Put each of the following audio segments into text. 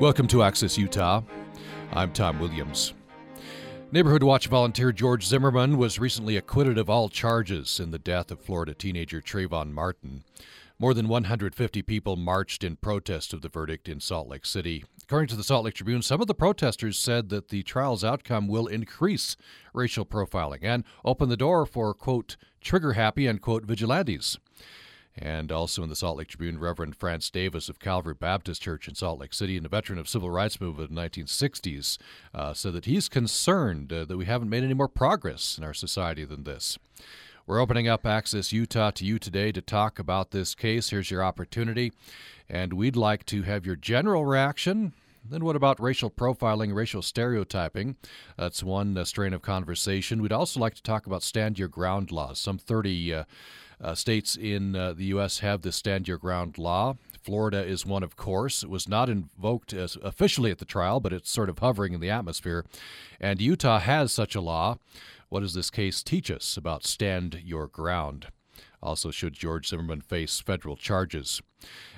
Welcome to Access Utah. I'm Tom Williams. Neighborhood Watch volunteer George Zimmerman was recently acquitted of all charges in the death of Florida teenager Trayvon Martin. More than 150 people marched in protest of the verdict in Salt Lake City. According to the Salt Lake Tribune, some of the protesters said that the trial's outcome will increase racial profiling and open the door for, quote, trigger happy, and quote, vigilantes. And also in the Salt Lake Tribune, Reverend France Davis of Calvary Baptist Church in Salt Lake City and a veteran of civil rights movement in the 1960s uh, said that he's concerned uh, that we haven't made any more progress in our society than this. We're opening up Access Utah to you today to talk about this case. Here's your opportunity. And we'd like to have your general reaction. Then, what about racial profiling, racial stereotyping? That's one uh, strain of conversation. We'd also like to talk about stand your ground laws. Some 30 uh, uh, states in uh, the U.S. have this stand your ground law. Florida is one, of course. It was not invoked officially at the trial, but it's sort of hovering in the atmosphere. And Utah has such a law. What does this case teach us about stand your ground? Also, should George Zimmerman face federal charges?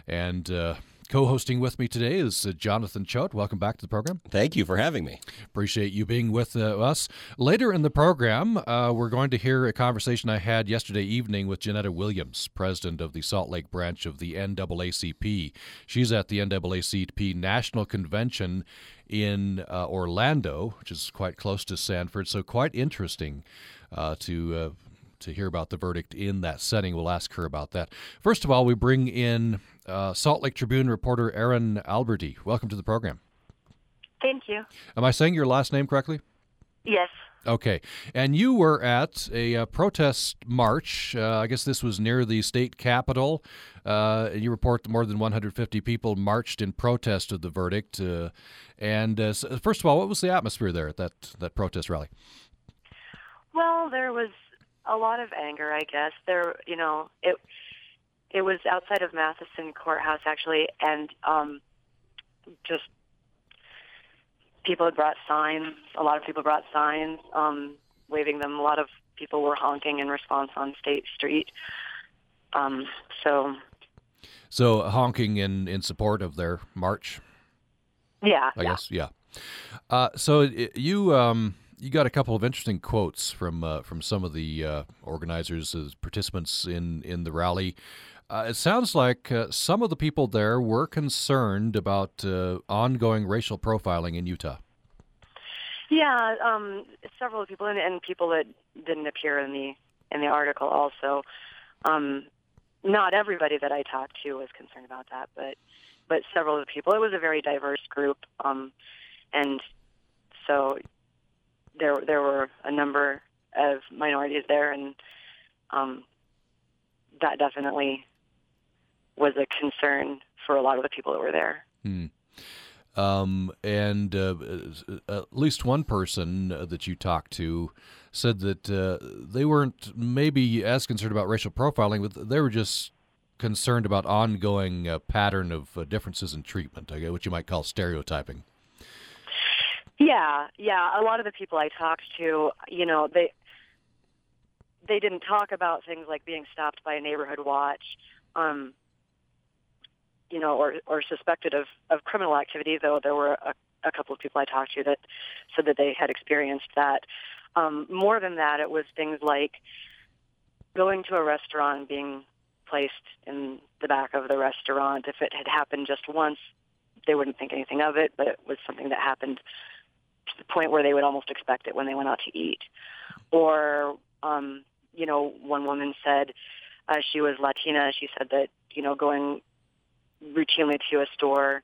And uh, Co hosting with me today is uh, Jonathan Choate. Welcome back to the program. Thank you for having me. Appreciate you being with uh, us. Later in the program, uh, we're going to hear a conversation I had yesterday evening with Janetta Williams, president of the Salt Lake branch of the NAACP. She's at the NAACP National Convention in uh, Orlando, which is quite close to Sanford, so quite interesting uh, to uh, to hear about the verdict in that setting. We'll ask her about that. First of all, we bring in uh, Salt Lake Tribune reporter Erin Alberty. Welcome to the program. Thank you. Am I saying your last name correctly? Yes. Okay. And you were at a, a uh, protest march. Uh, I guess this was near the state capitol. Uh, you report that more than 150 people marched in protest of the verdict. Uh, and uh, first of all, what was the atmosphere there at that, that protest rally? Well, there was a lot of anger, I guess. There, you know, it it was outside of Matheson Courthouse actually, and um, just people had brought signs. A lot of people brought signs, um, waving them. A lot of people were honking in response on State Street. Um, so, so honking in in support of their march. Yeah, I yeah. guess yeah. Uh, so you um, you got a couple of interesting quotes from uh, from some of the uh, organizers, participants in in the rally. Uh, it sounds like uh, some of the people there were concerned about uh, ongoing racial profiling in Utah. Yeah, um, several people and, and, people that didn't appear in the in the article also. Um, not everybody that I talked to was concerned about that, but but several of the people. It was a very diverse group, um, and so there there were a number of minorities there, and um, that definitely was a concern for a lot of the people that were there. Hmm. Um, and uh, at least one person that you talked to said that uh, they weren't maybe as concerned about racial profiling, but they were just concerned about ongoing uh, pattern of uh, differences in treatment, what you might call stereotyping. Yeah, yeah. A lot of the people I talked to, you know, they they didn't talk about things like being stopped by a neighborhood watch. Um, you know, or, or suspected of, of criminal activity, though there were a, a couple of people I talked to that said that they had experienced that. Um, more than that, it was things like going to a restaurant being placed in the back of the restaurant. If it had happened just once, they wouldn't think anything of it, but it was something that happened to the point where they would almost expect it when they went out to eat. Or, um, you know, one woman said uh, she was Latina. She said that, you know, going routinely to a store,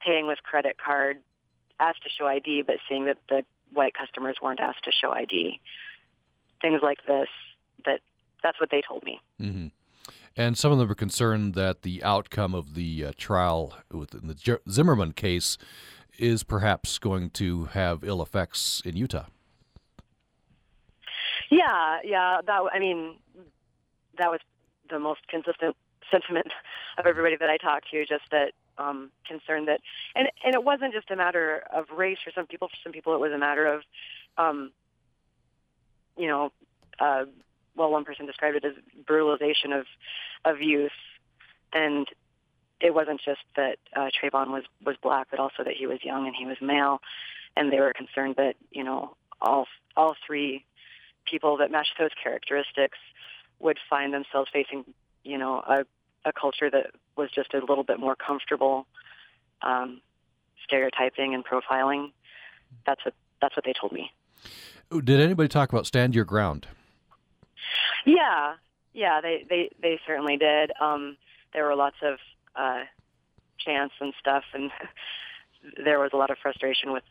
paying with credit card, asked to show ID, but seeing that the white customers weren't asked to show ID. Things like this. That that's what they told me. Mm-hmm. And some of them were concerned that the outcome of the uh, trial within the Zimmerman case is perhaps going to have ill effects in Utah. Yeah, yeah. That I mean, that was the most consistent sentiment of everybody that I talked to, just that um, concern that, and and it wasn't just a matter of race for some people. For some people, it was a matter of, um, you know, uh, well, one person described it as brutalization of of youth, and it wasn't just that uh, Trayvon was was black, but also that he was young and he was male, and they were concerned that you know all all three people that matched those characteristics would find themselves facing you know a a culture that was just a little bit more comfortable um, stereotyping and profiling. That's what that's what they told me. Did anybody talk about stand your ground? Yeah, yeah, they they they certainly did. Um, there were lots of uh, chants and stuff, and there was a lot of frustration with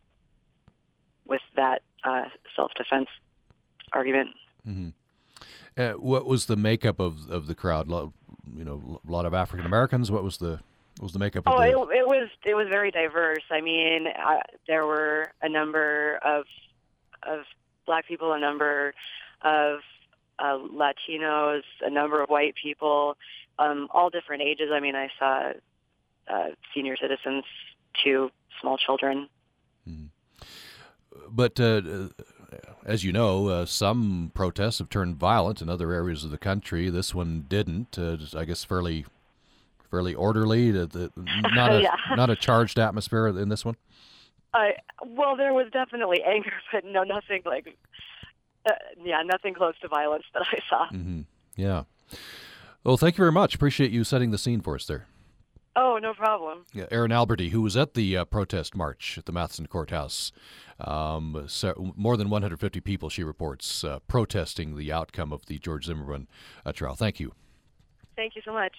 with that uh, self defense argument. Mm-hmm. Uh, what was the makeup of of the crowd? You know, a lot of African Americans. What was the what was the makeup? Oh, of the... it, it was it was very diverse. I mean, uh, there were a number of of black people, a number of uh, Latinos, a number of white people, um, all different ages. I mean, I saw uh, senior citizens to small children. Mm. But uh, as you know, uh, some protests have turned violent in other areas of the country. This one didn't. Uh, I guess fairly, fairly orderly. not a yeah. not a charged atmosphere in this one. I well, there was definitely anger, but no, nothing like, uh, yeah, nothing close to violence that I saw. Mm-hmm. Yeah. Well, thank you very much. Appreciate you setting the scene for us there. Oh, no problem. Yeah, Erin Alberty, who was at the uh, protest march at the Matheson Courthouse, um, so more than 150 people, she reports, uh, protesting the outcome of the George Zimmerman uh, trial. Thank you. Thank you so much.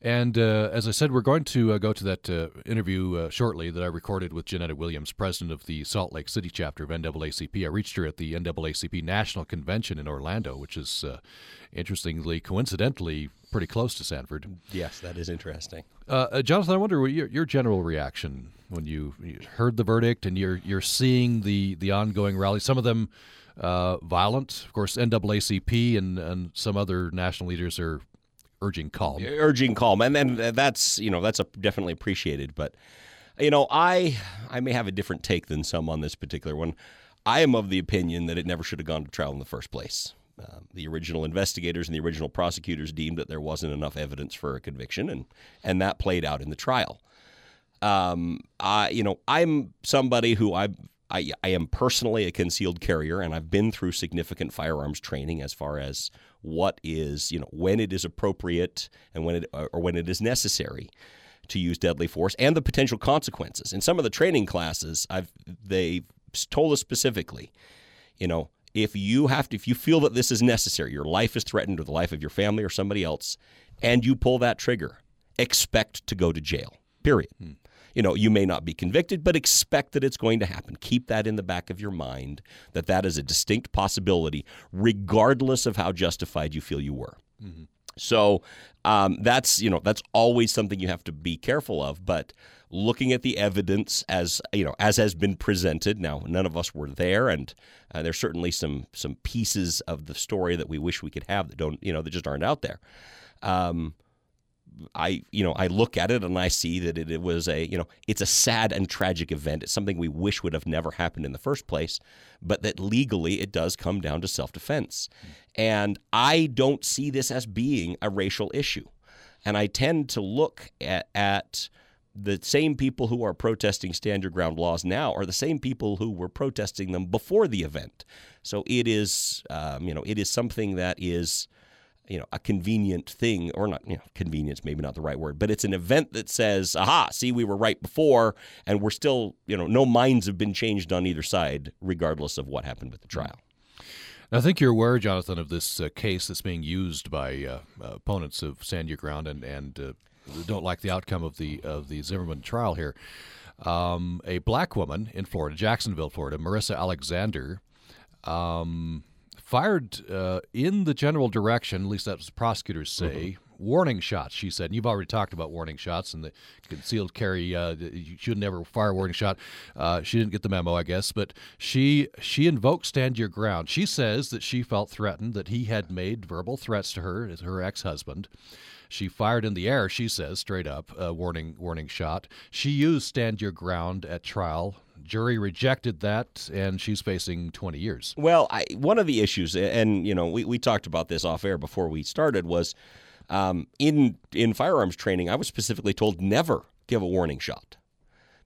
And uh, as I said, we're going to uh, go to that uh, interview uh, shortly that I recorded with Janetta Williams, president of the Salt Lake City chapter of NAACP. I reached her at the NAACP National Convention in Orlando, which is uh, interestingly, coincidentally, pretty close to Sanford. Yes, that is interesting. Uh, Jonathan, I wonder your, your general reaction when you, you, heard the verdict and you're you're seeing the the ongoing rallies. Some of them violent, of course. NAACP and and some other national leaders are urging calm. Urging calm, and then that's you know that's a, definitely appreciated. But you know, I I may have a different take than some on this particular one. I am of the opinion that it never should have gone to trial in the first place. Uh, the original investigators and the original prosecutors deemed that there wasn't enough evidence for a conviction, and and that played out in the trial. Um, I you know I'm somebody who I I, I am personally a concealed carrier, and I've been through significant firearms training as far as what is, you know, when it is appropriate and when it or when it is necessary to use deadly force and the potential consequences. In some of the training classes, I've they told us specifically, you know, if you have to, if you feel that this is necessary, your life is threatened or the life of your family or somebody else, and you pull that trigger, expect to go to jail. Period. Hmm you know, you may not be convicted, but expect that it's going to happen. Keep that in the back of your mind that that is a distinct possibility, regardless of how justified you feel you were. Mm-hmm. So um, that's you know that's always something you have to be careful of. But looking at the evidence as you know as has been presented, now none of us were there, and uh, there's certainly some some pieces of the story that we wish we could have that don't you know that just aren't out there. Um, I you know I look at it and I see that it, it, was a you know it's a sad and tragic event. It's something we wish would have never happened in the first place, but that legally it does come down to self defense, and I don't see this as being a racial issue, and I tend to look at, at the same people who are protesting stand your ground laws now are the same people who were protesting them before the event. So it is um, you know it is something that is you know a convenient thing or not you know convenience maybe not the right word but it's an event that says aha see we were right before and we're still you know no minds have been changed on either side regardless of what happened with the trial I think you're aware, Jonathan, of this uh, case that's being used by uh, opponents of Stand Your Ground and and uh, don't like the outcome of the of the Zimmerman trial here. Um, a black woman in Florida, Jacksonville, Florida, Marissa Alexander, um, fired uh, in the general direction, at least that's what prosecutors say. Mm-hmm. Warning shots, she said. And you've already talked about warning shots and the concealed carry. Uh, you should never fire a warning shot. Uh, she didn't get the memo, I guess, but she she invoked stand your ground. She says that she felt threatened that he had made verbal threats to her, her ex husband. She fired in the air, she says, straight up, a warning warning shot. She used stand your ground at trial jury rejected that, and she's facing 20 years. Well, I, one of the issues, and you know, we, we talked about this off air before we started, was Um, in in firearms training, I was specifically told never give a warning shot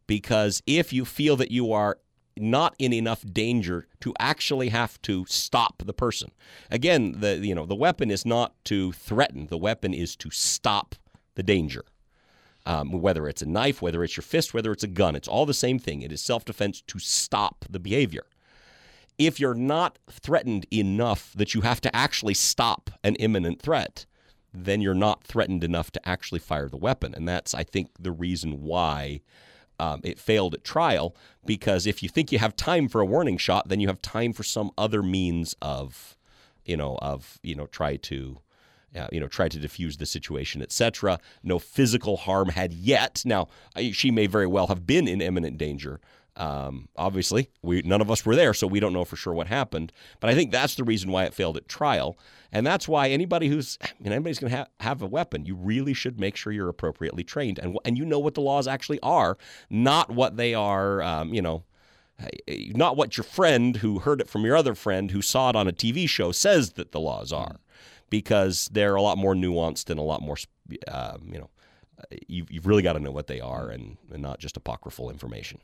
because if you feel that you are not in enough danger to actually have to stop the person. Again, the you know the weapon is not to threaten. The weapon is to stop the danger. Um, whether it's a knife, whether it's your fist, whether it's a gun, it's all the same thing. It is self-defense to stop the behavior. If you're not threatened enough that you have to actually stop an imminent threat, then you're not threatened enough to actually fire the weapon, and that's I think the reason why um, it failed at trial because if you think you have time for a warning shot, then you have time for some other means of, you know, of you know, try to. Uh, you know, tried to diffuse the situation, etc. No physical harm had yet. Now, she may very well have been in imminent danger, um, obviously, we none of us were there, so we don't know for sure what happened. But I think that's the reason why it failed at trial, and that's why anybody who's anybody's going to ha- have a weapon, you really should make sure you're appropriately trained and and you know what the laws actually are, not what they are. Um, you know, not what your friend who heard it from your other friend who saw it on a TV show says that the laws are, because they're a lot more nuanced and a lot more, um, you know, you've, you've really got to know what they are and, and not just apocryphal information.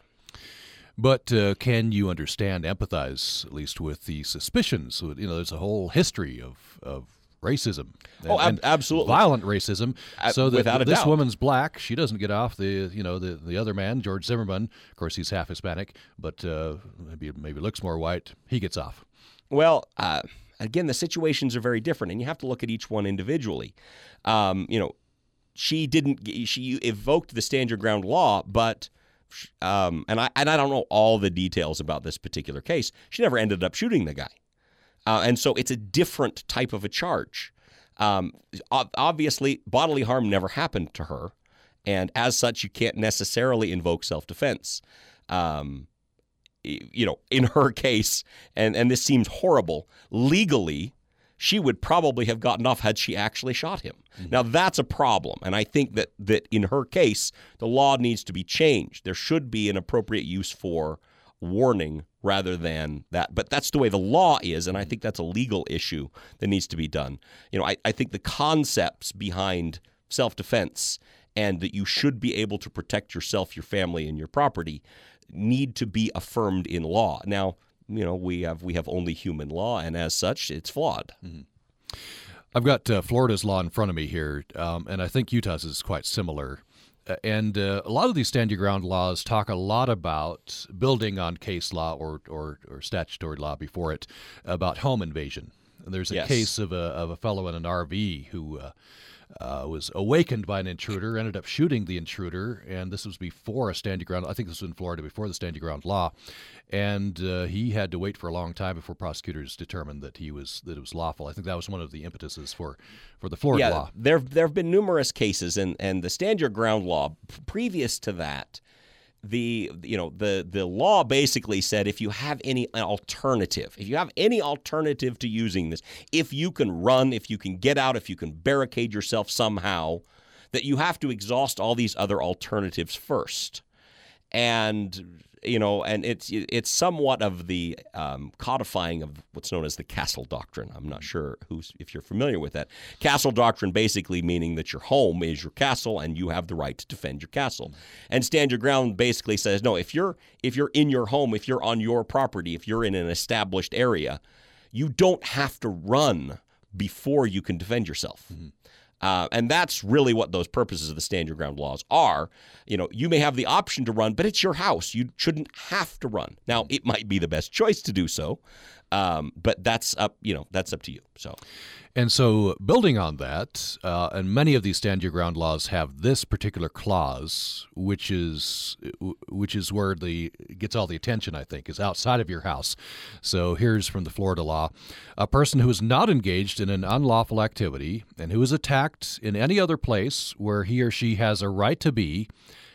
But uh, can you understand, empathize at least with the suspicions? You know, there's a whole history of, of racism. And, oh, ab- absolutely, violent racism. So that this doubt. woman's black. She doesn't get off the you know the the other man, George Zimmerman. Of course, he's half Hispanic, but uh, maybe maybe looks more white. He gets off. Well. Uh, again, the situations are very different, and you have to look at each one individually. Um, you know, she didn't. She evoked the stand your ground law, but um, and I and I don't know all the details about this particular case. She never ended up shooting the guy, uh, and so it's a different type of a charge. Um, obviously, bodily harm never happened to her, and as such, you can't necessarily invoke self defense. Um, you know, in her case, and and this seems horrible legally she would probably have gotten off had she actually shot him. Mm-hmm. Now that's a problem, and I think that that in her case, the law needs to be changed. There should be an appropriate use for warning rather than that. But that's the way the law is, and I think that's a legal issue that needs to be done. You know, I, I think the concepts behind self-defense and that you should be able to protect yourself, your family, and your property need to be affirmed in law. Now, you know we have we have only human law, and as such, it's flawed. Mm-hmm. I've got uh, Florida's law in front of me here, um, and I think Utah's is quite similar. Uh, and uh, a lot of these stand your ground laws talk a lot about building on case law or, or, or statutory law before it about home invasion. And there's a yes. case of a, of a fellow in an RV who uh, was awakened by an intruder, ended up shooting the intruder, and this was before a stand your ground. I think this was in Florida before the stand your ground law, and uh, he had to wait for a long time before prosecutors determined that he was that it was lawful. I think that was one of the impetuses for for the Florida yeah, law. There there have been numerous cases, and and the stand your ground law previous to that the you know the the law basically said if you have any alternative if you have any alternative to using this if you can run if you can get out if you can barricade yourself somehow that you have to exhaust all these other alternatives first. And you know, and it's it's somewhat of the um, codifying of what's known as the castle doctrine. I'm not sure who's if you're familiar with that. Castle doctrine basically meaning that your home is your castle and you have the right to defend your castle. And stand your ground basically says no. If you're if you're in your home, if you're on your property, if you're in an established area, you don't have to run before you can defend yourself. Mm-hmm. Uh, and that's really what those purposes of the stand your ground laws are. You know, you may have the option to run, but it's your house. You shouldn't have to run. Now, it might be the best choice to do so, um, but that's up. You know, that's up to you. So, and so, building on that, uh, and many of these stand your ground laws have this particular clause, which is which is where the gets all the attention. I think is outside of your house. So here's from the Florida law: a person who is not engaged in an unlawful activity and who is attacked in any other place where he or she has a right to be,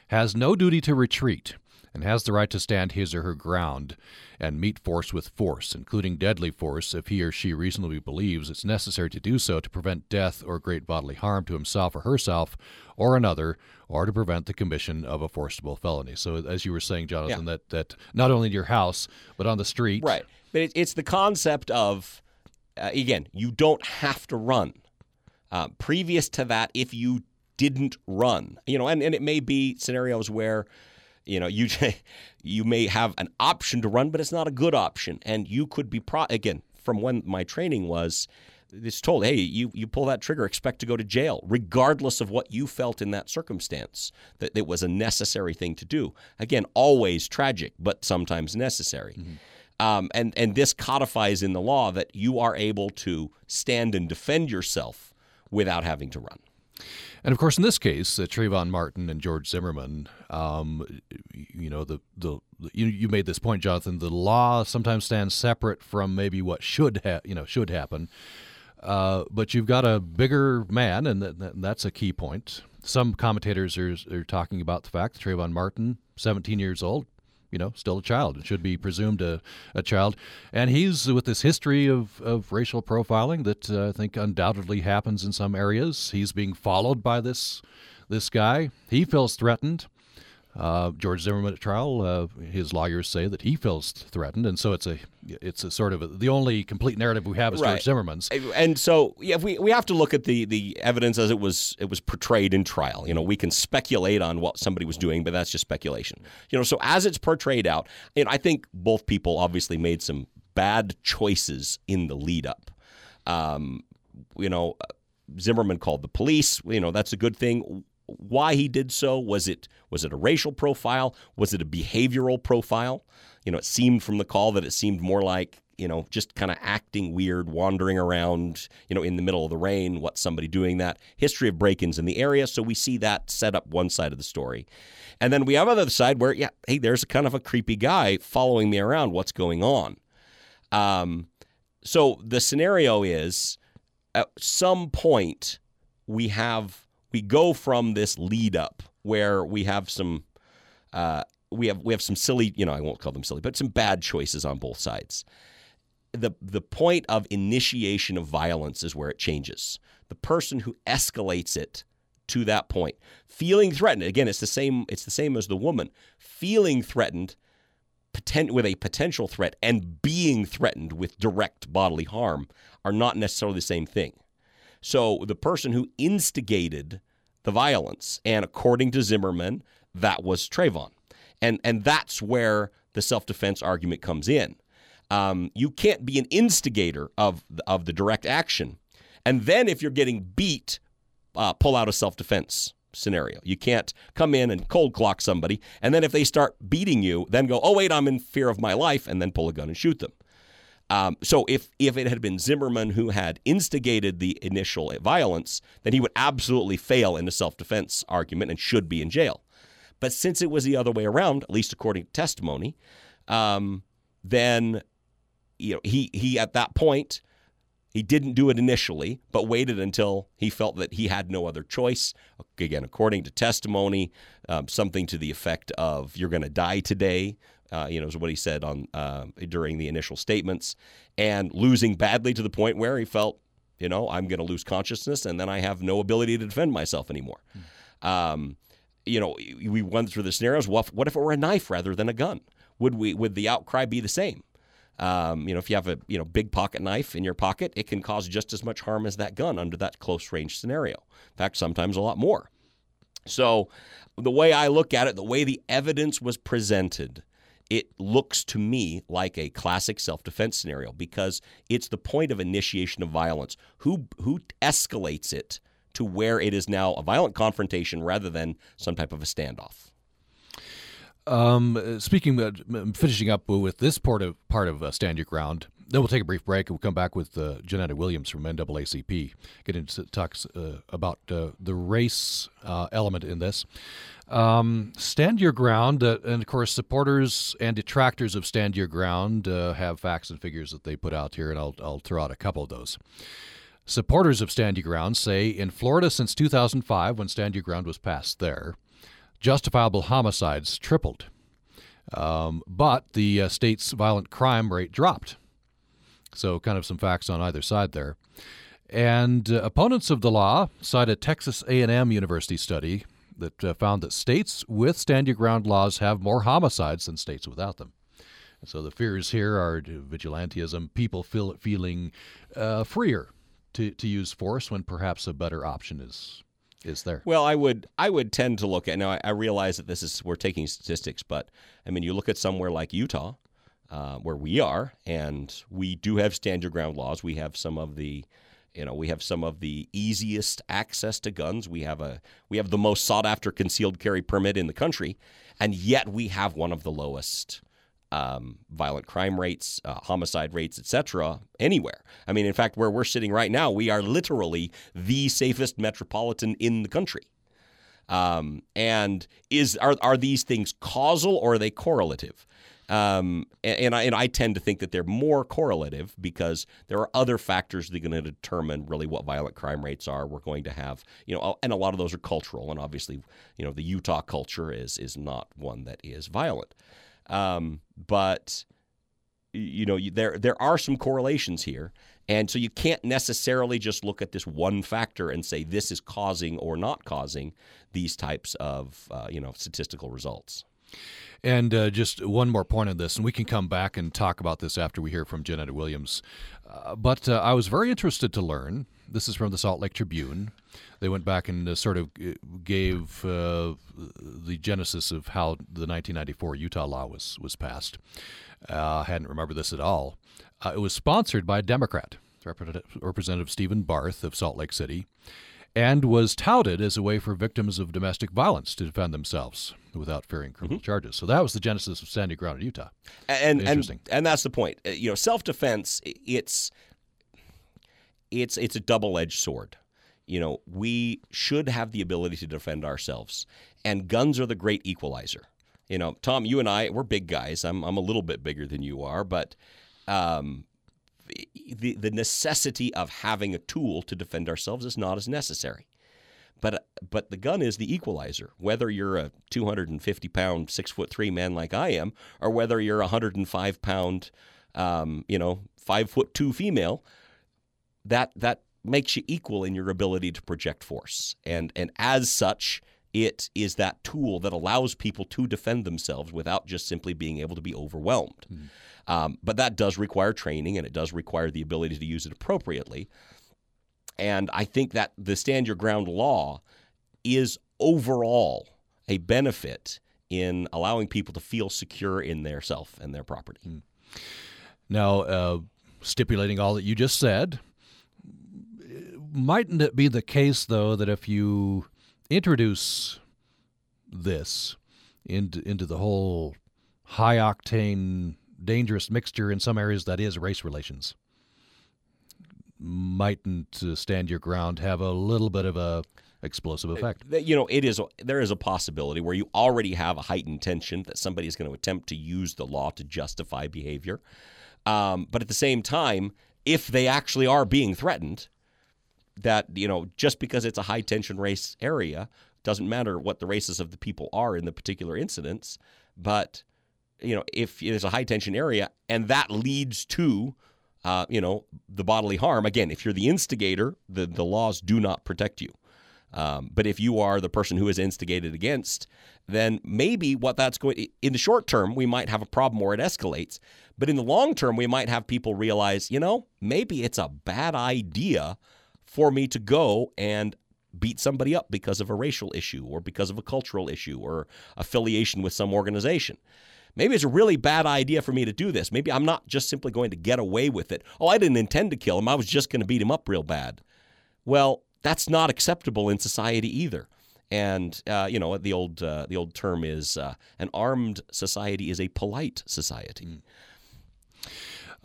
has no duty to retreat and has the right to stand his or her ground and meet force with force, including deadly force, if he or she reasonably believes it's necessary to do so to prevent death or great bodily harm to himself or herself or another, or to prevent the commission of a forcible felony. So, as you were saying, Jonathan, yeah. that, that not only in your house, but on the street. Right. But it's the concept of, uh, again, you don't have to run. Uh, previous to that, if you didn't run, you know, and, and it may be scenarios where you know you you may have an option to run, but it's not a good option, and you could be pro- again from when my training was. It's told, hey, you, you pull that trigger, expect to go to jail, regardless of what you felt in that circumstance. That it was a necessary thing to do. Again, always tragic, but sometimes necessary. Mm-hmm. Um, and and this codifies in the law that you are able to stand and defend yourself without having to run. And of course, in this case, uh, Trayvon Martin and George Zimmerman, um, you know, the, the you, you made this point, Jonathan. The law sometimes stands separate from maybe what should ha- you know should happen. Uh, but you've got a bigger man, and, th- that's a key point. Some commentators are, are talking about the fact that Trayvon Martin, 17 years old, you know, still a child and should be presumed a, a child. And he's with this history of, of racial profiling that uh, I think undoubtedly happens in some areas. He's being followed by this this guy. He feels threatened. Uh, George Zimmerman at trial, uh, his lawyers say that he feels threatened, and so it's a it's a sort of a, the only complete narrative we have is right. George Zimmerman's. And so, yeah, we we have to look at the the evidence as it was it was portrayed in trial. You know, we can speculate on what somebody was doing, but that's just speculation. You know, so as it's portrayed out, and I think both people obviously made some bad choices in the lead up. Um, you know, Zimmerman called the police. You know, that's a good thing why he did so. Was it was it a racial profile? Was it a behavioral profile? You know, it seemed from the call that it seemed more like you know just kind of acting weird, wandering around, you know, in the middle of the rain. What's somebody doing that? History of break-ins in the area, so we see that set up one side of the story, and then we have other side where yeah, hey, there's a kind of a creepy guy following me around. What's going on? Um, so the scenario is at some point we have we go from this lead up where we have some uh, we have we have some silly you know I won't call them silly but some bad choices on both sides. The the point of initiation of violence is where it changes. The person who escalates it to that point, feeling threatened again, it's the same it's the same as the woman feeling threatened with a potential threat and being threatened with direct bodily harm are not necessarily the same thing. So the person who instigated the violence, and according to Zimmerman, that was Trayvon, and and that's where the self defense argument comes in. Um, you can't be an instigator of of the direct action, and then if you're getting beat, uh, pull out a self defense scenario. You can't come in and cold clock somebody, and then if they start beating you, then go, oh wait, I'm in fear of my life, and then pull a gun and shoot them. Um, so if if it had been Zimmerman who had instigated the initial violence, then he would absolutely fail in the self defense argument and should be in jail. But since it was the other way around, at least according to testimony, um, then you know he he at that point he didn't do it initially, but waited until he felt that he had no other choice. Again, according to testimony, um, something to the effect of "You're going to die today." Uh, you know, is what he said on uh, during the initial statements, and losing badly to the point where he felt, you know, I'm going to lose consciousness, and then I have no ability to defend myself anymore. Mm. Um, you know, we went through the scenarios. What, what if it were a knife rather than a gun? Would we? Would the outcry be the same? Um, you know, if you have a you know big pocket knife in your pocket, it can cause just as much harm as that gun under that close range scenario. In fact, sometimes a lot more. So, the way I look at it, the way the evidence was presented, it looks to me like a classic self-defense scenario because it's the point of initiation of violence. Who who escalates it to where it is now a violent confrontation rather than some type of a standoff? Um, speaking, of, finishing up with this part of part of uh, Stand Your Ground, then we'll take a brief break and we'll come back with uh, Janetta Williams from NAACP, get into talks uh, about uh, the race uh, element in this. Um, Stand Your Ground, uh, and of course, supporters and detractors of Stand Your Ground uh, have facts and figures that they put out here, and I'll, I'll throw out a couple of those. Supporters of Stand Your Ground say in Florida since 2005, when Stand Your Ground was passed there, justifiable homicides tripled. Um, but the uh, state's violent crime rate dropped. So, kind of some facts on either side there. And uh, opponents of the law cite a Texas A&M University study that uh, found that states with stand your ground laws have more homicides than states without them. And so the fears here are vigilantism, people feel feeling uh, freer to, to use force when perhaps a better option is is there? Well, I would I would tend to look at now. I, realize that this is we're taking statistics, but I mean, you look at somewhere like Utah, uh, where we are, and we do have stand your ground laws. We have some of the you know, we have some of the easiest access to guns. We have a we have the most sought after concealed carry permit in the country, and yet we have one of the lowest um, violent crime rates, uh, homicide rates, etc. Anywhere. I mean, in fact, where we're sitting right now, we are literally the safest metropolitan in the country. Um, and is are are these things causal or are they correlative? Um, and, and, I, and I tend to think that they're more correlative because there are other factors that are going to determine really what violent crime rates are. We're going to have, you know, and a lot of those are cultural, and obviously, you know, the Utah culture is is not one that is violent. Um, but you know, there there are some correlations here, and so you can't necessarily just look at this one factor and say this is causing or not causing these types of uh, you know statistical results. And uh, just one more point on this, and we can come back and talk about this after we hear from Janetta Williams. Uh, but uh, I was very interested to learn. This is from the Salt Lake Tribune. They went back and uh, sort of uh, gave uh, the genesis of how the 1994 Utah law was was passed. I hadn't remembered this at all. it was sponsored by a Democrat, Representative Stephen Barth of Salt Lake City and was touted as a way for victims of domestic violence to defend themselves without fearing criminal mm-hmm. charges. So that was the genesis of standing ground in Utah. And and and that's the point. Uh, you know, self defense. It's it's it's a double edged sword. You know, we should have the ability to defend ourselves, and guns are the great equalizer. You know, Tom, you and I, we're big guys. I'm I'm a little bit bigger than you are, but um, the, the necessity of having a tool to defend ourselves is not as necessary. But, but the gun is the equalizer. Whether you're a 250 pound, six foot three man like I am, or whether you're a 105 pound, um, you know, five foot two female, that, that makes you equal in your ability to project force. And, and as such, it is that tool that allows people to defend themselves without just simply being able to be overwhelmed. Mm-hmm. Um, but that does require training and it does require the ability to use it appropriately. And I think that the stand your ground law is overall a benefit in allowing people to feel secure in their self and their property. Hmm. Now, uh, stipulating all that you just said, mightn't it be the case, though, that if you introduce this into, into the whole high octane dangerous mixture in some areas that is race relations. Mightn't uh, stand your ground have a little bit of a explosive uh, effect. You know, it is there is a possibility where you already have a heightened tension that somebody is going to attempt to use the law to justify behavior. Um, but at the same time, if they actually are being threatened, that you know, just because it's a high tension race area doesn't matter what the races of the people are in the particular incidents, but you know, if there's a high tension area and that leads to, uh, you know, the bodily harm, again, if you're the instigator, the, the laws do not protect you. Um, but if you are the person who is instigated against, then maybe what that's going in the short term, we might have a problem where it escalates. But in the long term, we might have people realize, you know, maybe it's a bad idea for me to go and beat somebody up because of a racial issue or because of a cultural issue or affiliation with some organization maybe it's a really bad idea for me to do this. Maybe I'm not just simply going to get away with it. Oh, I didn't intend to kill him. I was just going to beat him up real bad. Well, that's not acceptable in society either. And uh, you know the old uh, the old term is uh, an armed society is a polite society.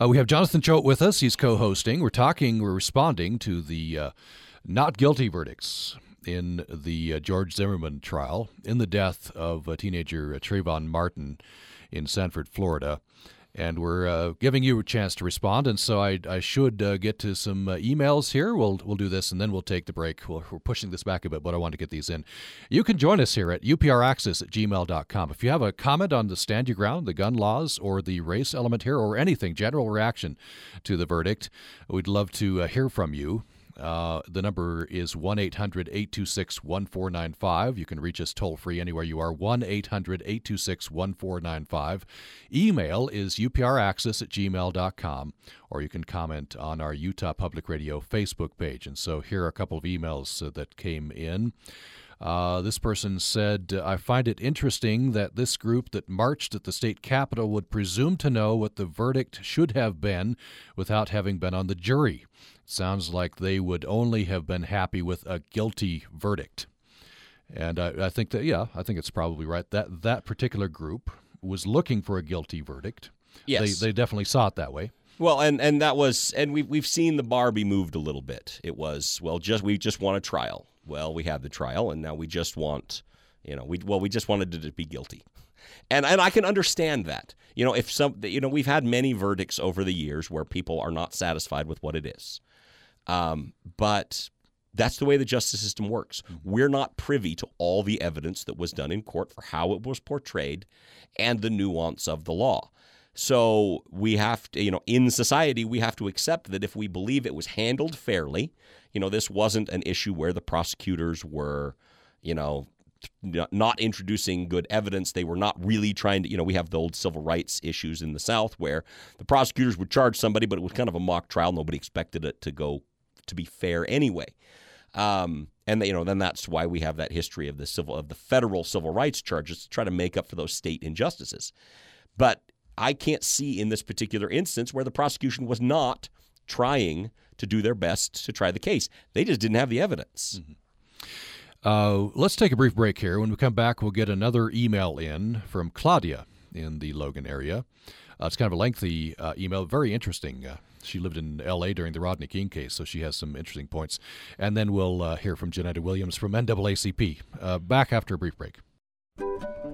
Uh, we have Jonathan Choate with us. He's co-hosting. We're talking. We're responding to the uh, not guilty verdicts in the uh, George Zimmerman trial in the death of teenager Trayvon Martin in Sanford, Florida. And we're uh, giving you a chance to respond, and so I, I should uh, get to some uh, emails here. We'll we'll do this, and then we'll take the break. we we are pushing this back a bit, but I want to get these in. You can join us here at upraccess at gmail.com. If you have a comment on the stand your ground, the gun laws, or the race element here, or anything, general reaction to the verdict, we'd love to uh, hear from you. Uh, the number is 1 800 826 1495. You can reach us toll free anywhere you are 1 800 826 1495. Email is upraccess at gmail.com, or you can comment on our Utah Public Radio Facebook page. And so here are a couple of emails uh, that came in. Uh, this person said, I find it interesting that this group that marched at the state capitol would presume to know what the verdict should have been without having been on the jury. It sounds like they would only have been happy with a guilty verdict. And I, I think that, yeah, I think it's probably right. That that particular group was looking for a guilty verdict. Yes. They, they definitely saw it that way. Well, and and that was, and we've we've seen the bar be moved a little bit. It was well, just we just want a trial. Well, we had the trial, and now we just want, you know, we well, we just wanted to be guilty, and and I can understand that. You know, if some, you know, we've had many verdicts over the years where people are not satisfied with what it is, um, but that's the way the justice system works. We're not privy to all the evidence that was done in court for how it was portrayed and the nuance of the law. So we have to, you know, in society, we have to accept that if we believe it was handled fairly, you know, this wasn't an issue where the prosecutors were, you know, not introducing good evidence. They were not really trying to, you know, we have the old civil rights issues in the South where the prosecutors would charge somebody, but it was kind of a mock trial. Nobody expected it to go to be fair anyway. Um, and you know, then that's why we have that history of the civil of the federal civil rights charges to try to make up for those state injustices. But I can't see in this particular instance where the prosecution was not trying to do their best to try the case. They just didn't have the evidence. Mm-hmm. Uh, let's take a brief break here. When we come back, we'll get another email in from Claudia in the Logan area. Uh, it's kind of a lengthy uh, email, very interesting. Uh, she lived in L.A. during the Rodney King case, so she has some interesting points. And then we'll uh, hear from Janetta Williams from NAACP. Uh, back after a brief break.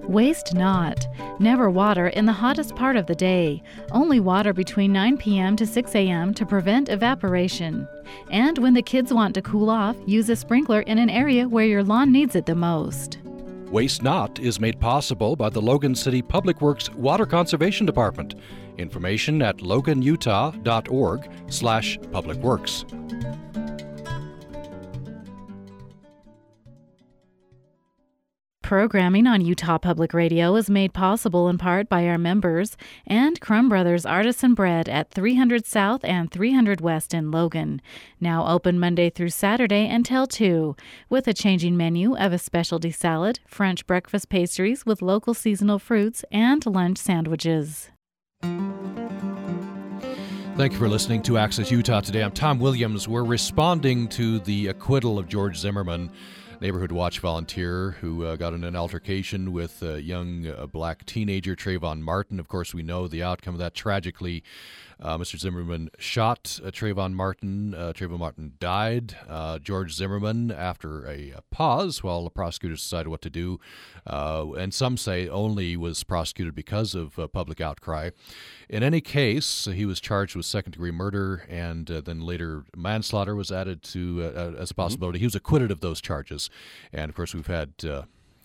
Waste not. Never water in the hottest part of the day. Only water between 9 p.m. to 6 a.m. to prevent evaporation. And when the kids want to cool off, use a sprinkler in an area where your lawn needs it the most. Waste Not is made possible by the Logan City Public Works Water Conservation Department. Information at loganutah.org slash publicworks. Programming on Utah Public Radio is made possible in part by our members and Crumb Brothers Artisan Bread at 300 South and 300 West in Logan. Now open Monday through Saturday until 2, with a changing menu of a specialty salad, French breakfast pastries with local seasonal fruits, and lunch sandwiches. Thank you for listening to Access Utah today. I'm Tom Williams. We're responding to the acquittal of George Zimmerman neighborhood watch volunteer who uh, got in an altercation with a young uh, black teenager, Trayvon Martin. Of course, we know the outcome of that tragically. Uh, Mr. Zimmerman shot uh, Trayvon Martin. Uh, Trayvon Martin died. Uh, George Zimmerman, after a, a, pause while the prosecutors decided what to do, uh, and some say only was prosecuted because of uh, public outcry. In any case, he was charged with second degree murder, and then later manslaughter was added to as a mm-hmm. possibility. Mm-hmm. He was acquitted of those charges, and of course, we've had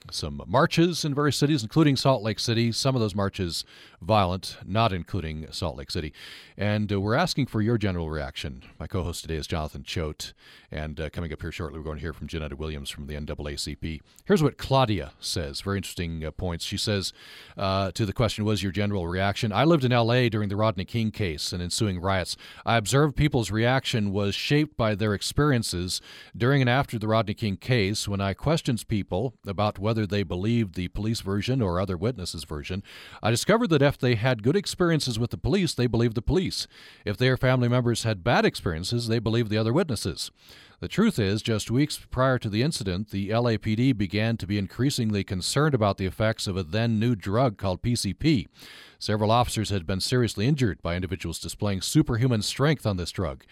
some marches in various cities, including Salt Lake City. Some of those marches violent, not including Salt Lake City. And uh, we're asking for your general reaction. My co host today is Jonathan Choate. And uh, coming up here shortly, we're going to hear from Janetta Williams from the NAACP. Here's what Claudia says. Very interesting uh, points. She says uh, to the question, Was your general reaction? I lived in L.A. during the Rodney King case and ensuing riots. I observed people's reaction was shaped by their experiences during and after the Rodney King case. When I questioned people about whether they believed the police version or other witnesses' version, I discovered that if they had good experiences with the police, they believed the police. If their family members had bad experiences, they believed the other witnesses. The truth is, just weeks prior to the incident, the LAPD began to be increasingly concerned about the effects of a then new drug called PCP. Several officers had been seriously injured by individuals displaying superhuman strength on this drug.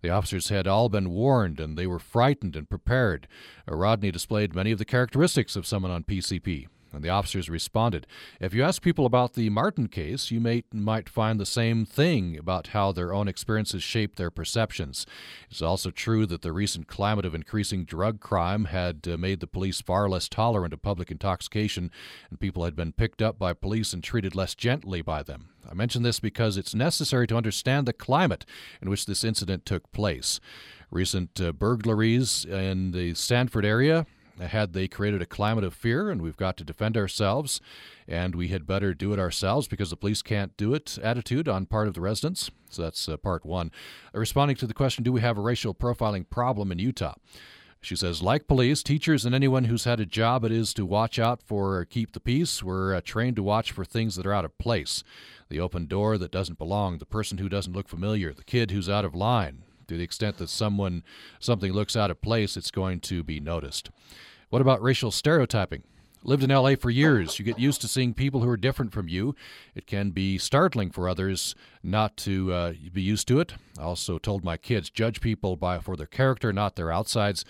The officers had all been warned and they were frightened and prepared. Rodney displayed many of the characteristics of someone on PCP. And the officers responded. If you ask people about the Martin case, you may, might find the same thing about how their own experiences shaped their perceptions. It's also true that the recent climate of increasing drug crime had uh, made the police far less tolerant of public intoxication, and people had been picked up by police and treated less gently by them. I mention this because it's necessary to understand the climate in which this incident took place. recent uh, burglaries in the Stanford area had they created a climate of fear and we've got to defend ourselves and we had better do it ourselves because the police can't do it attitude on part of the residents. So that's uh, part one. Uh, responding to the question Do we have a racial profiling problem in Utah? She says, like police, teachers and anyone who's had a job it is to watch out for keep the peace, we're uh, trained to watch for things that are out of place. The open door that doesn't belong, the person who doesn't look familiar, the kid who's out of line. To the extent that someone something looks out of place, it's going to be noticed. What about racial stereotyping? Lived in LA for years. You get used to seeing people who are different from you. It can be startling for others not to uh, be used to it. I also told my kids judge people by for their character, not their outsides.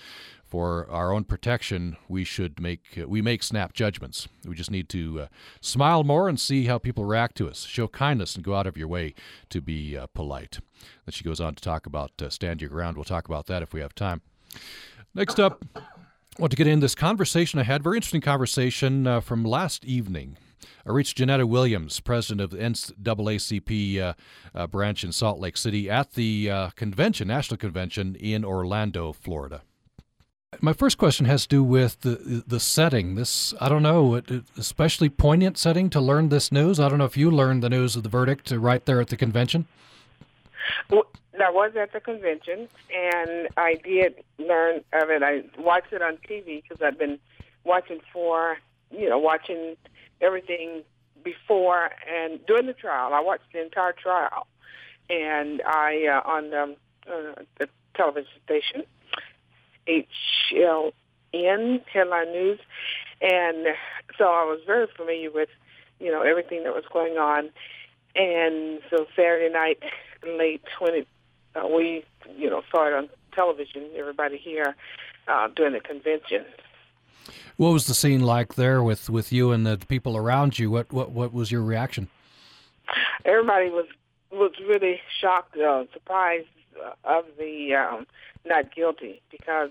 For our own protection, we should make uh, we make snap judgments. We just need to uh, smile more and see how people react to us. Show kindness and go out of your way to be uh, polite. Then she goes on to talk about uh, stand your ground. We'll talk about that if we have time. Next up, I want to get in this conversation I had, very interesting conversation uh, from last evening. I reached Janetta Williams, president of the NAACP uh, uh, branch in Salt Lake City, at the uh, convention, national convention in Orlando, Florida. My first question has to do with the the setting. This I don't know, it especially poignant setting to learn this news. I don't know if you learned the news of the verdict right there at the convention. Well, I was at the convention, and I did learn of it. I watched it on TV because I've been watching for, you know, watching everything before and during the trial. I watched the entire trial, and I uh, on um, uh, the television station, HLN Headline News, and so I was very familiar with, you know, everything that was going on. And so Saturday night, late when it uh, we, you know, saw it on television. Everybody here uh, during the convention. What was the scene like there with, with you and the people around you? What what what was your reaction? Everybody was was really shocked, uh, surprised uh, of the um, not guilty because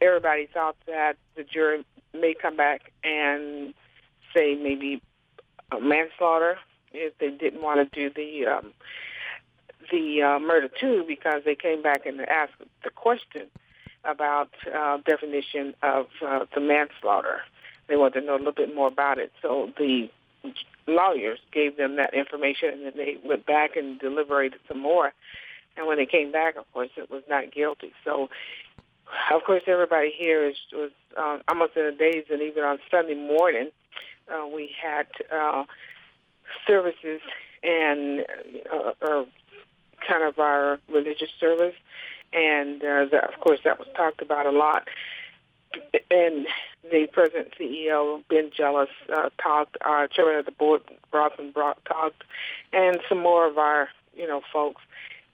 everybody thought that the jury may come back and say maybe manslaughter if they didn't want to do the um, the uh, murder too because they came back and asked the question about uh, definition of uh, the manslaughter. They wanted to know a little bit more about it. So the lawyers gave them that information, and then they went back and deliberated some more. And when they came back, of course, it was not guilty. So, of course, everybody here is, was uh, almost in a daze, and even on Sunday morning, uh, we had uh, services and uh, uh, kind of our religious service, and uh, that, of course that was talked about a lot. And the president CEO Ben Jealous uh, talked, our chairman of the board Roslyn Brock talked, and some more of our you know folks,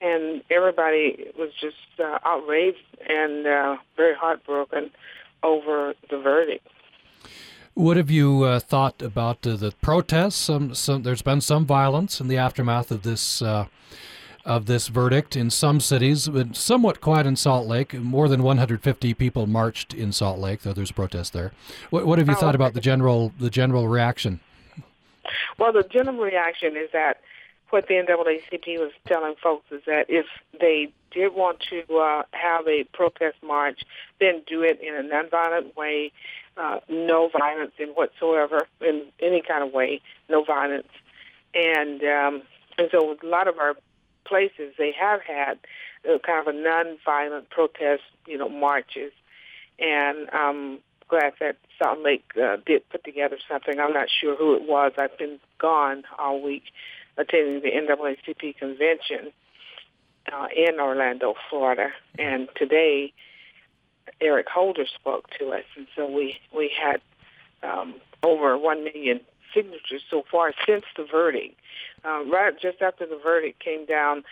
and everybody was just uh, outraged and uh, very heartbroken over the verdict. What have you uh, thought about uh, the protests? Some, some, there's been some violence in the aftermath of this uh, of this verdict in some cities, but somewhat quiet in Salt Lake. More than 150 people marched in Salt Lake, though there's protests there. What, what have you oh, thought about the general the general reaction? Well, the general reaction is that what the NAACP was telling folks is that if they did want to uh, have a protest march, then do it in a nonviolent way, uh, no violence in whatsoever, in any kind of way, no violence. And um, and so a lot of our places they have had uh, kind of a non-violent protest, you know, marches, and I'm glad that Salt Lake uh, did put together something. I'm not sure who it was. I've been gone all week attending the NAACP convention uh, in Orlando, Florida, and today Eric Holder spoke to us, and so we we had um, over one million signatures so far since the verdict. Uh, right just after the verdict came down,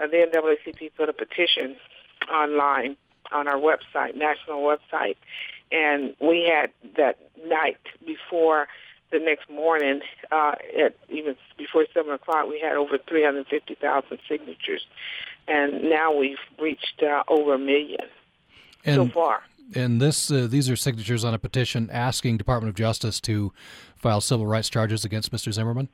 uh, the NAACP put a petition online on our website, national website, and we had that night before the next morning, uh, at even before seven o'clock, we had over 350,000 signatures, and now we've reached uh, over a million and, so far. And this, uh, these are signatures on a petition asking Department of Justice to file civil rights charges against Mr. Zimmerman.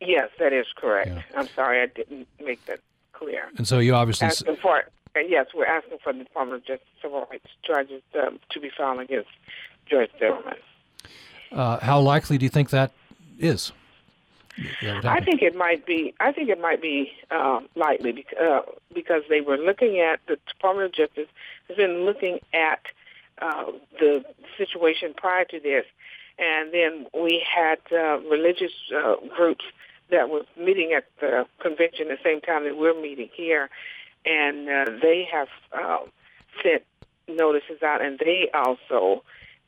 Yes, that is correct. Yeah. I'm sorry I didn't make that clear. And so you obviously asking for yes, we're asking for the Department of Justice civil rights charges um, to be filed against George Zimmerman. Uh, how likely do you think that is? That I think it might be. I think it might be uh, likely because, uh, because they were looking at the Department of Justice has been looking at uh, the situation prior to this, and then we had uh, religious uh, groups that were meeting at the convention at the same time that we're meeting here, and uh, they have uh, sent notices out, and they also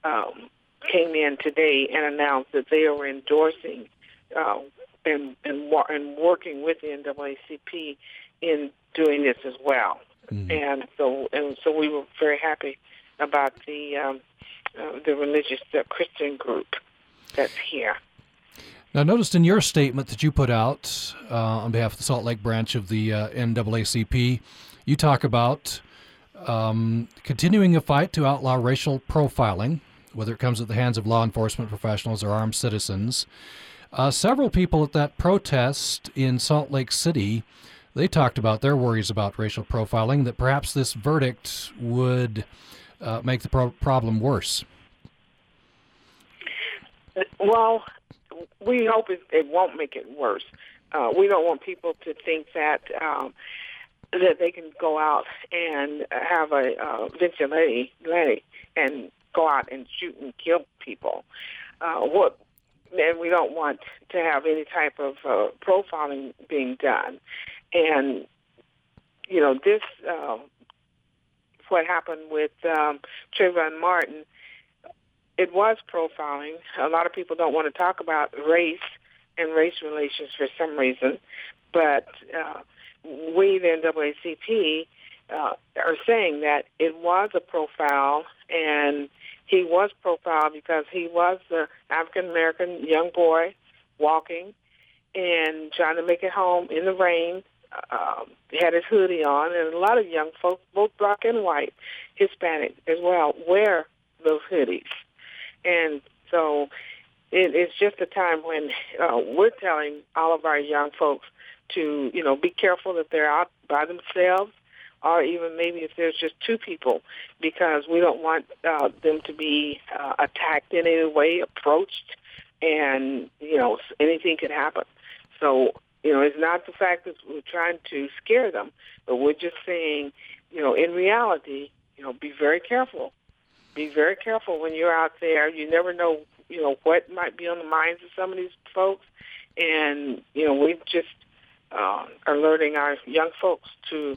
um, came in today and announced that they are endorsing uh, and, and and working with the NAACP in doing this as well. Mm-hmm. And so and so we were very happy about the um, uh, the religious the Christian group that's here. Now, noticed in your statement that you put out uh, on behalf of the Salt Lake branch of the uh, NAACP, you talk about um, continuing a fight to outlaw racial profiling, whether it comes at the hands of law enforcement professionals or armed citizens. Uh, several people at that protest in Salt Lake City, they talked about their worries about racial profiling, that perhaps this verdict would uh, make the pro- problem worse. Well, we hope it, it won't make it worse. Uh, we don't want people to think that um, that they can go out and have a uh, vigilante and go out and shoot and kill people. Uh, what and we don't want to have any type of uh, profiling being done. And you know this, uh, what happened with um, Trayvon Martin it was profiling. A lot of people don't want to talk about race and race relations for some reason, but uh, we, the NAACP, uh, are saying that it was a profile, and he was profiled because he was the African American young boy walking and trying to make it home in the rain. He had his hoodie on, and a lot of young folks, both black and white, Hispanic as well, wear those hoodies. And so it, it's just a time when uh, we're telling all of our young folks to, you know, be careful that they're out by themselves or even maybe if there's just two people because we don't want uh, them to be uh, attacked in any way, approached, and, you know, anything could happen. So, you know, it's not the fact that we're trying to scare them, but we're just saying, you know, in reality, you know, be very careful be very careful when you're out there. You never know, you know, what might be on the minds of some of these folks. And, you know, we just uh, alerting our young folks to,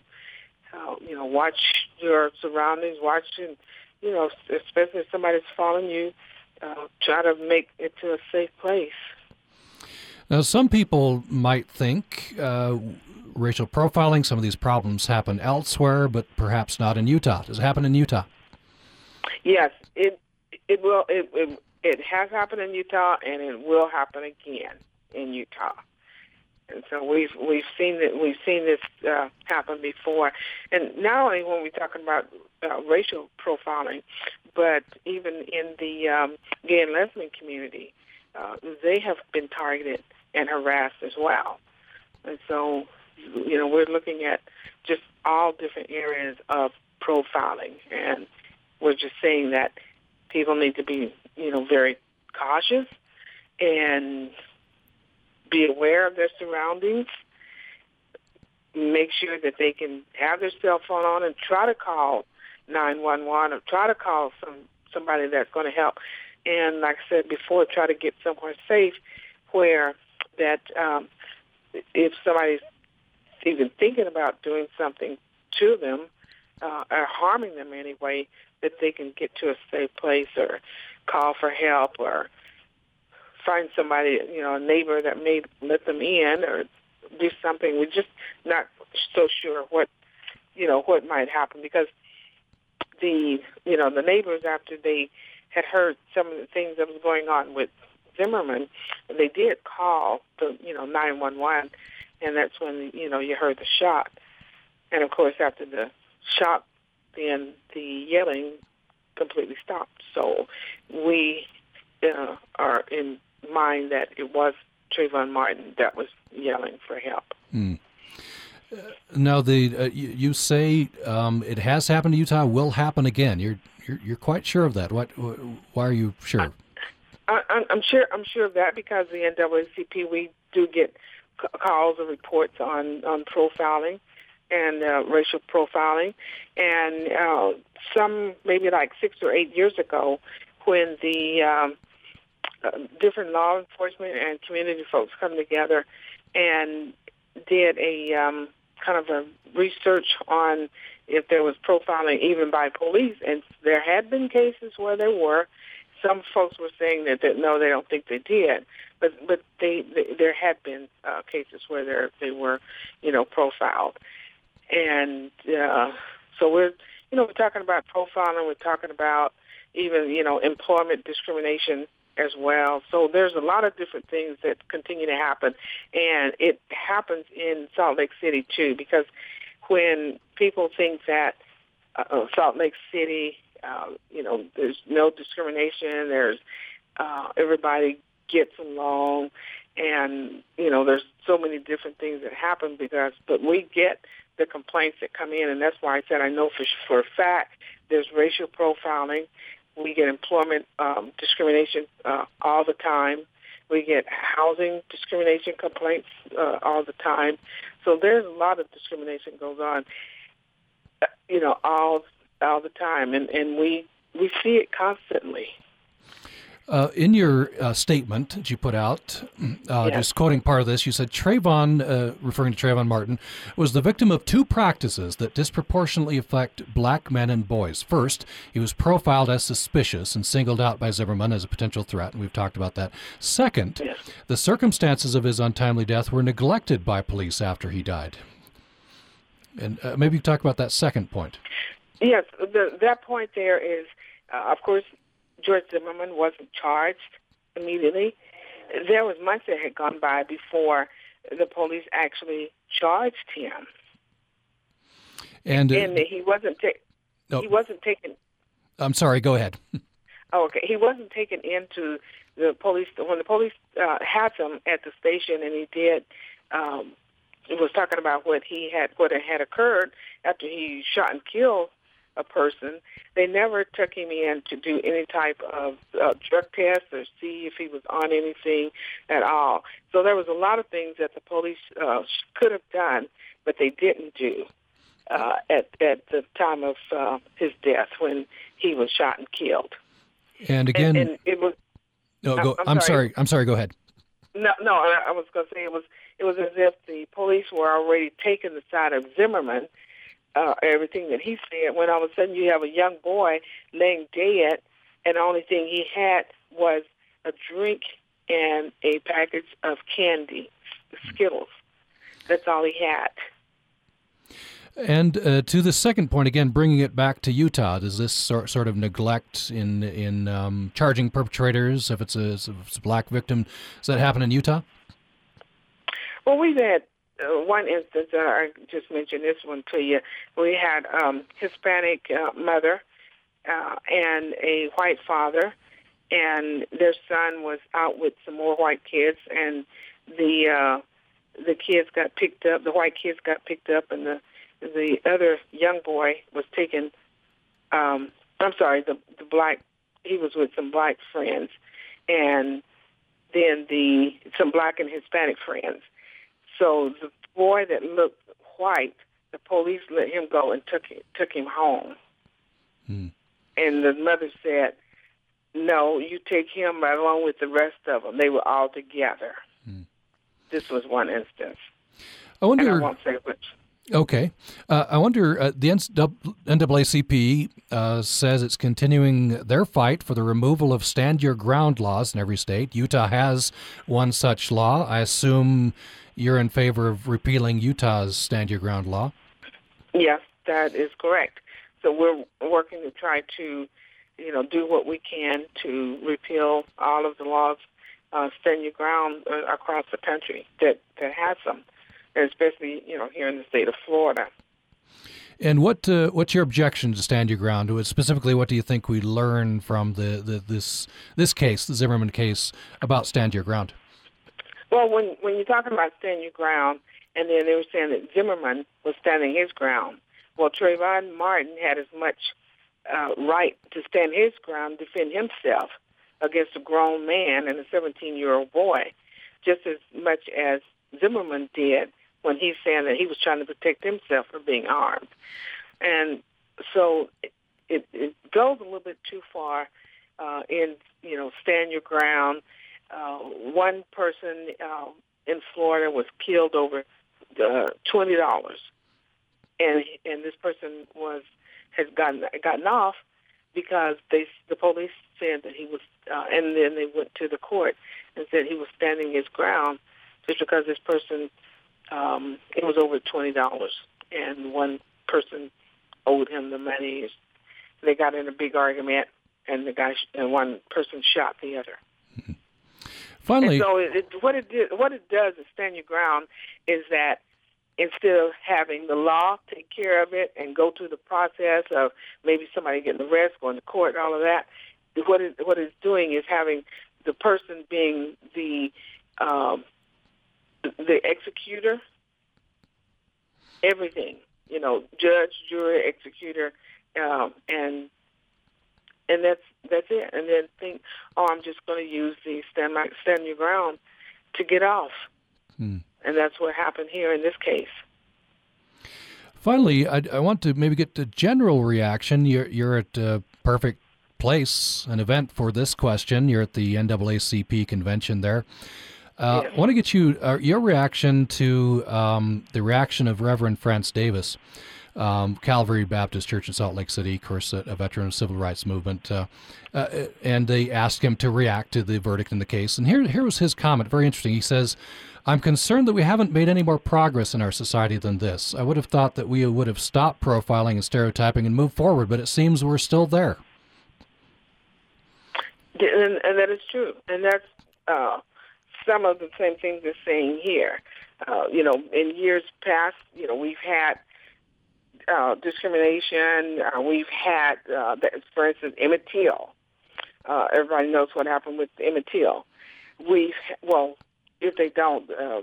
uh, you know, watch your surroundings, watch, and, you know, especially if somebody's following you, uh, try to make it to a safe place. Now, some people might think uh, racial profiling, some of these problems happen elsewhere, but perhaps not in Utah. Does it happen in Utah? Yes, it it will it, it it has happened in Utah and it will happen again in Utah. And so we've we've seen that we've seen this uh, happen before, and not only when we're talking about uh, racial profiling, but even in the um, gay and lesbian community, uh, they have been targeted and harassed as well. And so, you know, we're looking at just all different areas of profiling, and we're just saying that people need to be, you know, very cautious and be aware of their surroundings. Make sure that they can have their cell phone on and try to call 911 or try to call some somebody that's going to help. And like I said before, try to get somewhere safe where that um, if somebody's even thinking about doing something to them uh, or harming them anyway, that they can get to a safe place or call for help or find somebody, you know, a neighbor that may let them in or do something. We're just not so sure what, you know, what might happen because the, you know, the neighbors after they had heard some of the things that was going on with Zimmerman, they did call the, you know, 911, and that's when, you know, you heard the shot. And of course, after the shot then the yelling completely stopped. So we uh, are in mind that it was Trayvon Martin that was yelling for help. Mm. Now, the uh, you, you, say um, it has happened to Utah, will happen again. You're, you're you're quite sure of that. What? Why are you sure? I, am sure. I'm sure of that because the NAACP we do get calls or reports on on profiling and uh, racial profiling, and uh, some maybe like six or eight years ago, when the um, uh, different law enforcement and community folks come together and did a um, kind of a research on if there was profiling even by police, and there had been cases where there were. Some folks were saying that, that no, they don't think they did, but but they, they there had been uh, cases where there they were, you know, profiled, and uh, so we're you know we're talking about profiling, we're talking about even you know employment discrimination as well. So there's a lot of different things that continue to happen, and it happens in Salt Lake City too. Because when people think that uh, uh, Salt Lake City, uh, you know, there's no discrimination, there's uh, everybody gets along, and you know, there's so many different things that happen because, but we get the complaints that come in, and that's why I said I know for for a fact there's racial profiling we get employment um, discrimination uh, all the time. We get housing discrimination complaints uh, all the time. So there's a lot of discrimination goes on, uh, you know, all all the time, and and we we see it constantly. Uh, in your uh, statement that you put out, uh, yes. just quoting part of this, you said Trayvon, uh, referring to Trayvon Martin, was the victim of two practices that disproportionately affect black men and boys. First, he was profiled as suspicious and singled out by Zimmerman as a potential threat, and we've talked about that. Second, yes. the circumstances of his untimely death were neglected by police after he died. And uh, maybe you talk about that second point. Yes, the, that point there is, uh, of course, George Zimmerman wasn't charged immediately. There was months that had gone by before the police actually charged him, and, uh, and he wasn't ta- oh, he wasn't taken. I'm sorry. Go ahead. oh, okay. He wasn't taken into the police when the police uh, had him at the station, and he did. Um, he was talking about what he had, what had occurred after he shot and killed a person. They never took him in to do any type of uh, drug test or see if he was on anything at all. So there was a lot of things that the police uh, could have done, but they didn't do uh, at at the time of uh, his death when he was shot and killed. And again, and, and it was. No, go, I'm, I'm sorry. sorry. I'm sorry. Go ahead. No, no. I was going to say it was. It was as if the police were already taking the side of Zimmerman uh, everything that he said. When all of a sudden you have a young boy laying dead, and the only thing he had was a drink and a package of candy, Skittles. That's all he had. And uh, to the second point, again, bringing it back to Utah, does this sort sort of neglect in in um, charging perpetrators if it's, a, if it's a black victim, does that happen in Utah? Well, we've had uh, one instance, uh, I just mentioned this one to you. We had um, Hispanic uh, mother uh, and a white father, and their son was out with some more white kids, and the uh, the kids got picked up. The white kids got picked up, and the the other young boy was taken. Um, I'm sorry, the the black. He was with some black friends, and then the some black and Hispanic friends so the boy that looked white, the police let him go and took him, took him home. Hmm. And the mother said, "No, you take him right along with the rest of them. They were all together." Hmm. This was one instance. I wonder. And I won't say which. Okay. Uh, I wonder, uh, the NAACP uh, says it's continuing their fight for the removal of stand your ground laws in every state. Utah has one such law. I assume you're in favor of repealing Utah's stand your ground law. Yes, that is correct. So we're working to try to, you know, do what we can to repeal all of the laws, uh, stand your ground uh, across the country that, that has them, especially, you know, here in the state of Florida. And what uh, what's your objection to stand your ground? Specifically, what do you think we learn from the, the this this case, the Zimmerman case, about stand your ground? Well, when when you're talking about stand your ground, and then they were saying that Zimmerman was standing his ground. Well, Trayvon Martin had as much uh, right to stand his ground, defend himself against a grown man and a 17-year-old boy, just as much as Zimmerman did when he's saying that he was trying to protect himself from being armed. And so it, it goes a little bit too far uh, in, you know, stand your ground. Uh, one person uh, in Florida was killed over uh, twenty dollars, and and this person was has gotten gotten off because they the police said that he was, uh, and then they went to the court and said he was standing his ground just because this person um, it was over twenty dollars, and one person owed him the money. They got in a big argument, and the guy and one person shot the other. Finally, and so it, what it did, what it does is stand your ground is that instead of having the law take care of it and go through the process of maybe somebody getting arrested, going to court, all of that, what it, what it's doing is having the person being the um, the executor, everything, you know, judge, jury, executor, um, and and that's that's it. And then think, oh, I'm just going to use the stand my stand your ground to get off. Hmm. And that's what happened here in this case. Finally, I, I want to maybe get the general reaction. You're you're at a perfect place, an event for this question. You're at the NAACP convention there. Uh, yes. I want to get you uh, your reaction to um, the reaction of Reverend France Davis um, Calvary Baptist Church in Salt Lake City, of course, a, a veteran of the civil rights movement, uh, uh, and they asked him to react to the verdict in the case. And here, here was his comment. Very interesting. He says, "I'm concerned that we haven't made any more progress in our society than this. I would have thought that we would have stopped profiling and stereotyping and moved forward, but it seems we're still there." And, and that is true, and that's uh, some of the same things they're saying here. Uh, you know, in years past, you know, we've had uh, discrimination. Uh, we've had, uh, for instance, Emmett Till. Uh, everybody knows what happened with Emmett Till. We've, well, if they don't, uh,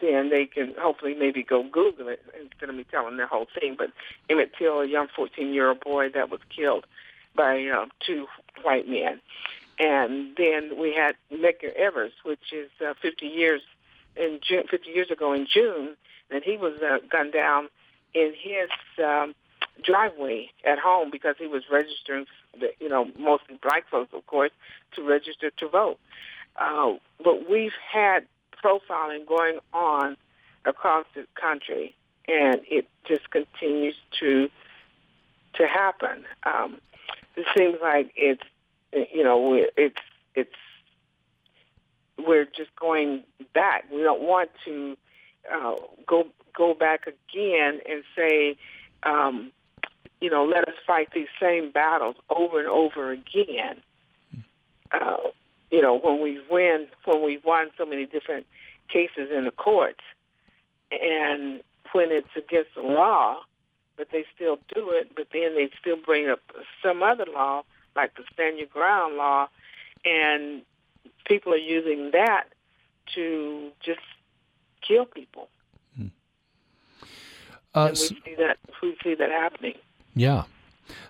then they can hopefully maybe go Google it instead of me telling the whole thing. But Emmett Till, a young 14-year-old boy that was killed by uh, two white men. And then we had Medgar Evers, which is uh, 50 years in June, 50 years ago in June, that he was uh, gunned down in his um, driveway at home because he was registering, you know, mostly black folks, of course, to register to vote. Uh, but we've had profiling going on across the country, and it just continues to to happen. Um, it seems like it's, you know, it's it's we're just going back. We don't want to uh, go go back again and say, um, you know, let us fight these same battles over and over again. Uh, you know, when we win, when we won so many different cases in the courts, and when it's against the law, but they still do it, but then they still bring up some other law, like the Stand Your Ground law, and people are using that to just kill people. Uh, and we see that we see that happening. Yeah.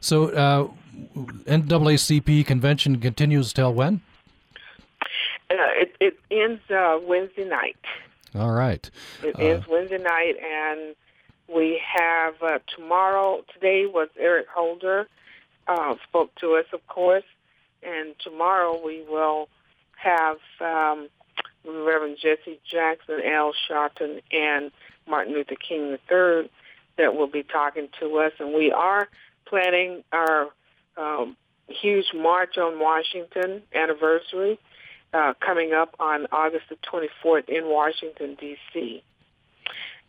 So uh, NAACP convention continues till when? Uh, it, it ends uh, Wednesday night. All right. It ends uh, Wednesday night, and we have uh, tomorrow. Today was Eric Holder uh, spoke to us, of course, and tomorrow we will have um, Reverend Jesse Jackson, Al Sharpton, and Martin Luther King III that will be talking to us, and we are planning our um, huge March on Washington anniversary uh, coming up on August the 24th in Washington, D.C.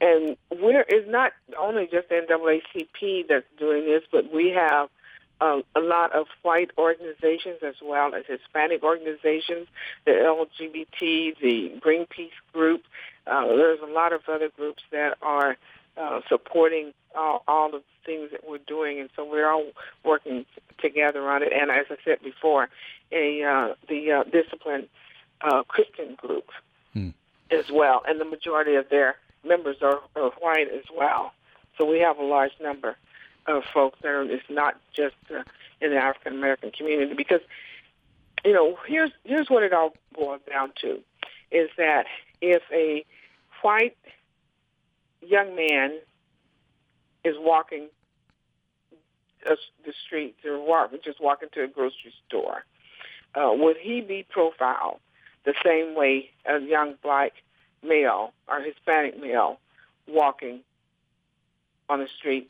And we're, it's not only just NAACP that's doing this, but we have a, a lot of white organizations as well as Hispanic organizations, the LGBT, the Greenpeace group. Uh, there's a lot of other groups that are uh, supporting all, all the things that we're doing, and so we're all working together on it. And as I said before, a uh, the uh, discipline uh, Christian group, hmm. as well, and the majority of their members are, are white as well. So we have a large number of folks that are. It's not just uh, in the African American community because you know here's here's what it all boils down to is that if a white young man is walking uh, the streets or walk, just walking to a grocery store, uh, would he be profiled the same way a young black male or Hispanic male walking on the street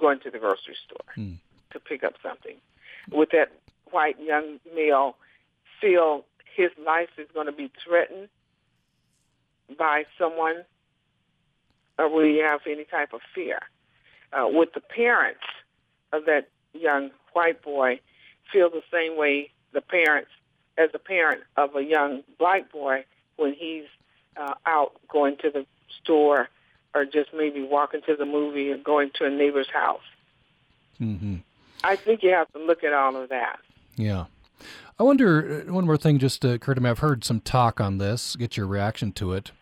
going to the grocery store hmm. to pick up something? Would that white young male feel his life is going to be threatened by someone, or will he have any type of fear? Uh, would the parents of that young white boy feel the same way the parents as a parent of a young black boy when he's uh, out going to the store or just maybe walking to the movie or going to a neighbor's house. Mm-hmm. I think you have to look at all of that. Yeah. I wonder, uh, one more thing just occurred to me. I've heard some talk on this, get your reaction to it.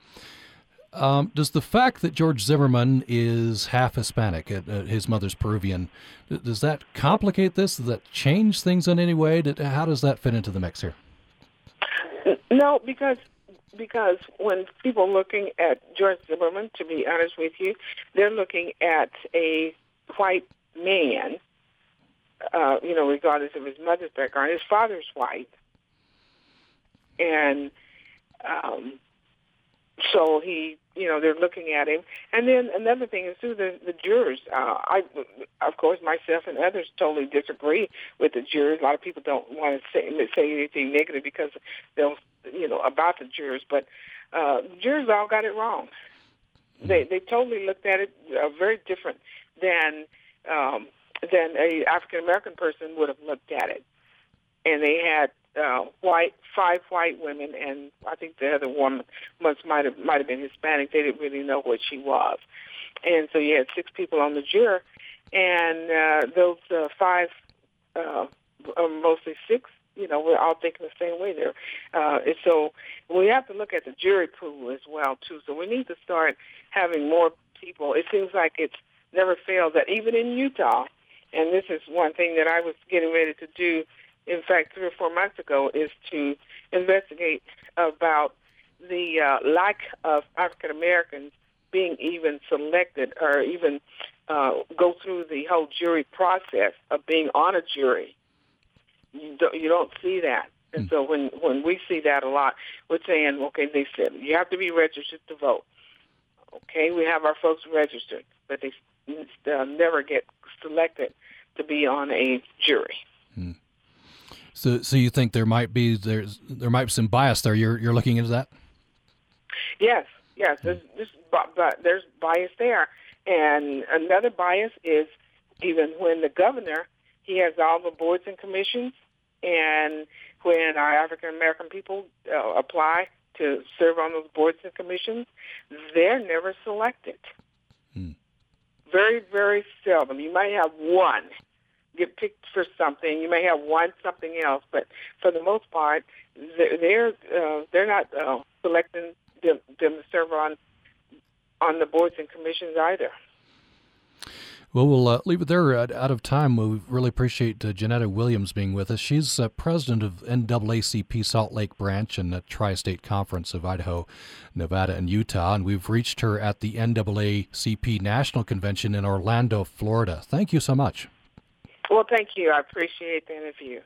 Um, does the fact that George Zimmerman is half Hispanic, uh, uh his mother's Peruvian, does that complicate this? Does that change things in any way? How does that fit into the mix here? No, because because when people looking at George Zimmerman, to be honest with you, they're looking at a white man, uh, you know, regardless of his mother's background. His father's white, and um, so he, you know, they're looking at him. And then another thing is too the the jurors. Uh, I, of course, myself and others totally disagree with the jurors. A lot of people don't want to say say anything negative because they'll, you know, about the jurors. But uh, jurors all got it wrong. They they totally looked at it uh, very different than um, than a African American person would have looked at it. And they had uh, white, five white women, and I think the other woman must might have might have been Hispanic. They didn't really know what she was, and so you had six people on the jury, and uh, those uh, five, uh, mostly six, you know, we're all thinking the same way there. Uh, and so we have to look at the jury pool as well too. So we need to start having more people. It seems like it's never failed that even in Utah, and this is one thing that I was getting ready to do in fact, three or four months ago, is to investigate about the uh, lack of African Americans being even selected or even uh, go through the whole jury process of being on a jury. You don't, you don't see that. And hmm. so when, when we see that a lot, we're saying, okay, they said you have to be registered to vote. Okay, we have our folks registered, but they uh, never get selected to be on a jury. Hmm. So, so you think there might be there's there might be some bias there? You're you're looking into that? Yes, yes. There's, there's, but there's bias there, and another bias is even when the governor he has all the boards and commissions, and when our African American people uh, apply to serve on those boards and commissions, they're never selected. Hmm. Very, very seldom. You might have one get picked for something. You may have one something else, but for the most part, they're uh, they're not uh, selecting them, them to serve on on the boards and commissions either. Well, we'll uh, leave it there. Uh, out of time, we really appreciate uh, Janetta Williams being with us. She's uh, president of NAACP Salt Lake Branch and the Tri State Conference of Idaho, Nevada, and Utah. And we've reached her at the NAACP National Convention in Orlando, Florida. Thank you so much. Well, thank you. I appreciate the interview.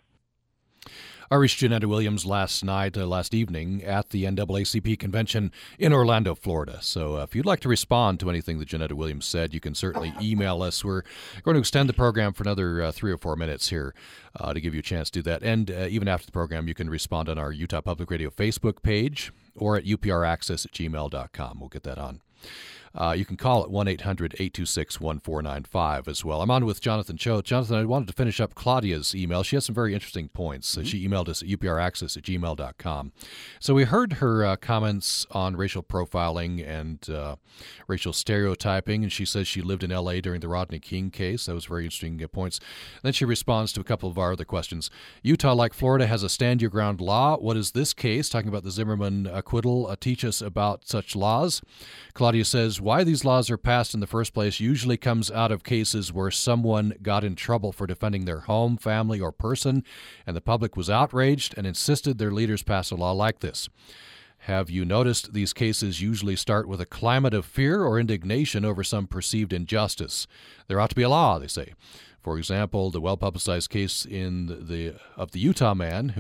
I reached Janetta Williams last night, uh, last evening, at the NAACP convention in Orlando, Florida. So uh, if you'd like to respond to anything that Janetta Williams said, you can certainly email us. We're going to extend the program for another uh, three or four minutes here uh, to give you a chance to do that. And uh, even after the program, you can respond on our Utah Public Radio Facebook page or at upraccess at gmail.com. We'll get that on. Uh, you can call it 1 800 826 1495 as well. I'm on with Jonathan Choate. Jonathan, I wanted to finish up Claudia's email. She has some very interesting points. Mm-hmm. She emailed us at upraccess at gmail.com. So we heard her uh, comments on racial profiling and uh, racial stereotyping, and she says she lived in L.A. during the Rodney King case. That was very interesting uh, points. Then she responds to a couple of our other questions. Utah, like Florida, has a stand your ground law. What is this case, talking about the Zimmerman acquittal, uh, teach us about such laws? Claudia says, why these laws are passed in the first place usually comes out of cases where someone got in trouble for defending their home, family, or person, and the public was outraged and insisted their leaders pass a law like this. Have you noticed these cases usually start with a climate of fear or indignation over some perceived injustice? There ought to be a law, they say. For example, the well-publicized case in the of the Utah man who